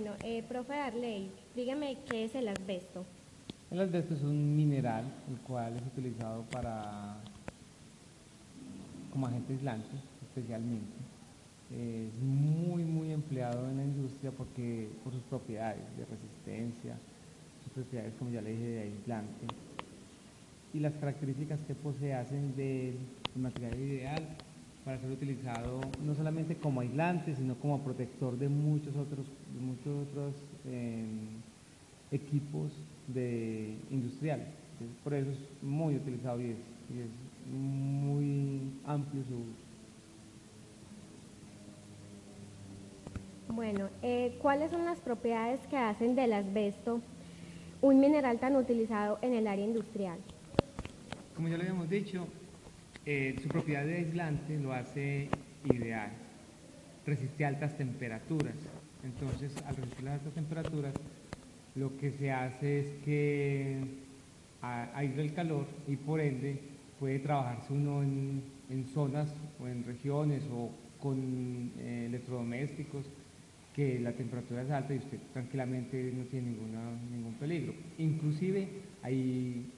Bueno, eh, profe Darley, dígame qué es el asbesto. El asbesto es un mineral el cual es utilizado para como agente aislante especialmente. Es muy muy empleado en la industria porque por sus propiedades de resistencia, sus propiedades como ya le dije de aislante y las características que posee hacen del material ideal para ser utilizado no solamente como aislante sino como protector de muchos otros de muchos otros eh, equipos de industriales. Por eso es muy utilizado y es, muy amplio su uso. Bueno, eh, ¿cuáles son las propiedades que hacen del asbesto un mineral tan utilizado en el área industrial? Como ya lo habíamos dicho, eh, su propiedad de aislante lo hace ideal. Resiste altas temperaturas. Entonces, al resistir las altas temperaturas, lo que se hace es que aísla el calor y por ende puede trabajarse uno en, zonas o en regiones o con eh, electrodomésticos que la temperatura es alta y usted tranquilamente no tiene ningún peligro. Inclusive hay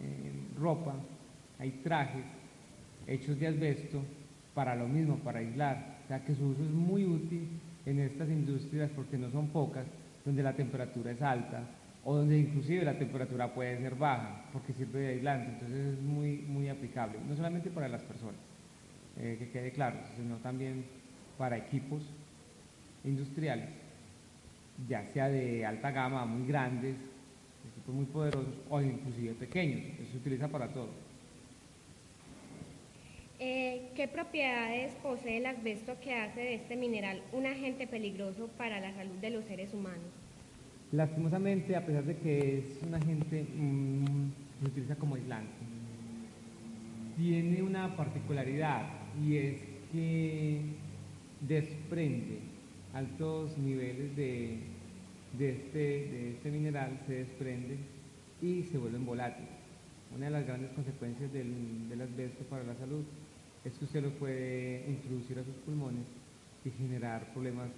eh, ropa, hay trajes hechos de asbesto para lo mismo, para aislar. O sea que su uso es muy útil en estas industrias porque no son pocas donde la temperatura es alta o donde inclusive la temperatura puede ser baja porque sirve de aislante, entonces es muy, muy aplicable, no solamente para las personas, eh, que quede claro, sino también para equipos industriales, ya sea de alta gama, muy grandes, equipos muy poderosos o inclusive pequeños, eso se utiliza para todo. Eh, ¿Qué propiedades posee el asbesto que hace de este mineral un agente peligroso para la salud de los seres humanos? Lastimosamente, a pesar de que es un agente mm, que se utiliza como aislante, tiene una particularidad y es que desprende altos niveles de, este, de este mineral, se desprende y se vuelve volátil. Una de las grandes consecuencias del, para la salud es que usted lo puede introducir a sus pulmones y generar problemas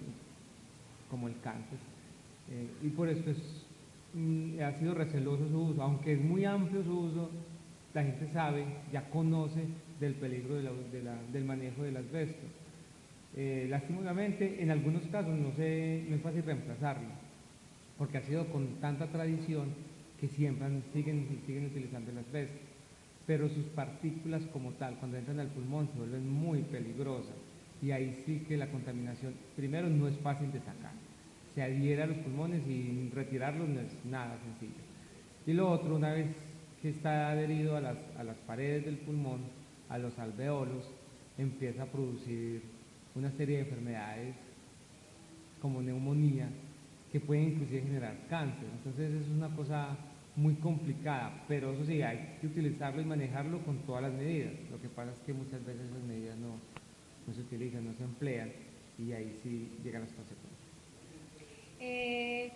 como el cáncer. Eh, y por eso es, mm, ha sido receloso su uso, aunque es muy amplio su uso, la gente sabe, ya conoce del peligro del manejo del asbesto. Eh, en algunos casos no es fácil reemplazarlo, porque ha sido con tanta tradición que siempre siguen, siguen utilizando el asbesto pero sus partículas como tal, cuando entran al pulmón, se vuelven muy peligrosas. Y ahí sí que la contaminación, primero, no es fácil de sacar. Se adhiere a los pulmones y retirarlos no es nada sencillo. Y lo otro, una vez que está adherido a las, a las paredes del pulmón, a los alveolos, empieza a producir una serie de enfermedades como neumonía que pueden inclusive generar cáncer. Entonces es una cosa muy complicada, pero eso sí, hay que utilizarlo y manejarlo con todas las medidas. Lo que pasa es que muchas veces esas medidas no, se utilizan, no se emplean y ahí sí llegan las consecuencias. Eh,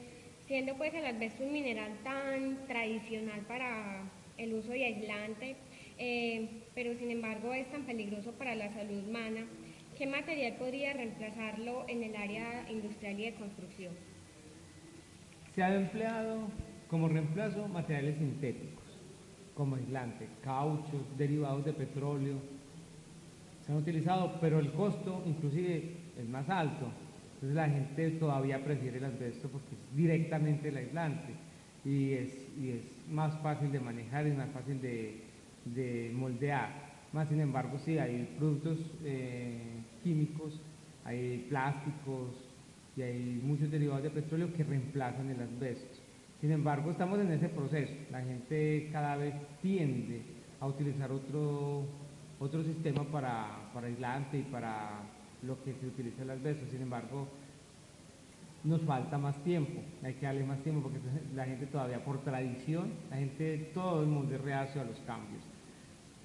siendo pues el asbesto un mineral tan tradicional para el uso de aislante, eh, pero sin embargo es tan peligroso para la salud humana, ¿qué material podría reemplazarlo en el área industrial y de construcción? Se ha empleado como reemplazo, materiales sintéticos, como aislante, cauchos, derivados de petróleo, se han utilizado, pero el costo inclusive es más alto. Entonces la gente todavía prefiere el asbesto porque es directamente el aislante y es, es más fácil de manejar, es más fácil de, moldear. Más sin embargo, sí, hay productos eh, químicos, hay plásticos y hay muchos derivados de petróleo que reemplazan el asbesto. Sin embargo, estamos en ese proceso. La gente cada vez tiende a utilizar otro, otro sistema para, para aislante y para lo que se utiliza el asbesto. Sin embargo, nos falta más tiempo, hay que darle más tiempo porque la gente todavía por tradición, la gente, todo el mundo es reacio a los cambios.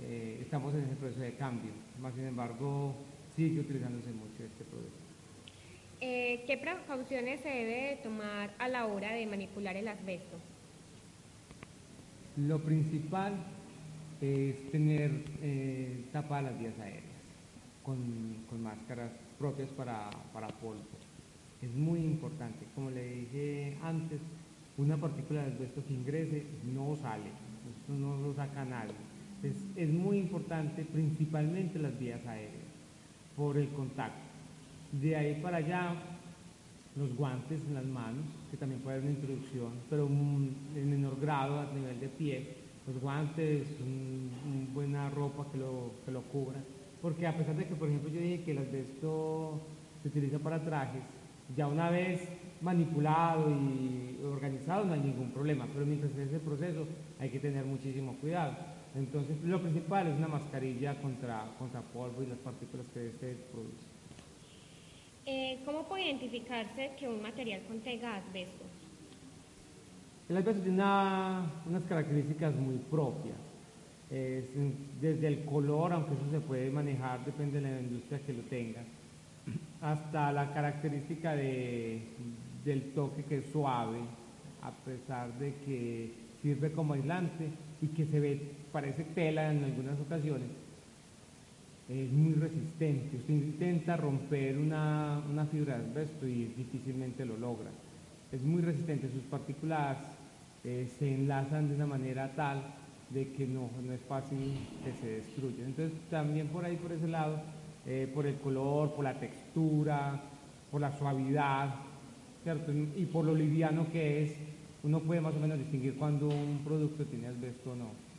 Eh, estamos en ese proceso de cambio, más sin embargo sigue utilizándose mucho este producto. Eh, ¿Qué precauciones se debe tomar a la hora de manipular el asbesto? Lo principal es tener eh, tapadas las vías aéreas con, máscaras propias para, para polvo. Es muy importante, como le dije antes, una partícula de asbesto que ingrese no sale, esto no lo saca nadie. Es, es muy importante principalmente las vías aéreas por el contacto. De ahí para allá, los guantes en las manos, que también puede haber una introducción, pero en menor grado a nivel de pie, los guantes, una buena ropa que lo, que lo cubra, porque a pesar de que, por ejemplo, yo dije que el asbesto se utiliza para trajes, ya una vez manipulado y organizado no hay ningún problema, pero mientras en ese proceso hay que tener muchísimo cuidado. Entonces, lo principal es una mascarilla contra, contra polvo y las partículas que este produce. Eh, ¿Cómo puede identificarse que un material contenga asbesto? El asbesto tiene unas características muy propias. desde el color, aunque eso se puede manejar, depende de la industria que lo tenga, hasta la característica de, del toque que es suave, a pesar de que sirve como aislante y que se ve, parece tela en algunas ocasiones, es muy resistente. Usted intenta romper una, fibra de asbesto y difícilmente lo logra. Es muy resistente, sus partículas eh, se enlazan de una manera tal de que no, no es fácil que se destruyan. Entonces también por ahí, por ese lado, eh, por el color, por la textura, por la suavidad, ¿cierto? Y por lo liviano que es, uno puede más o menos distinguir cuando un producto tiene asbesto o no.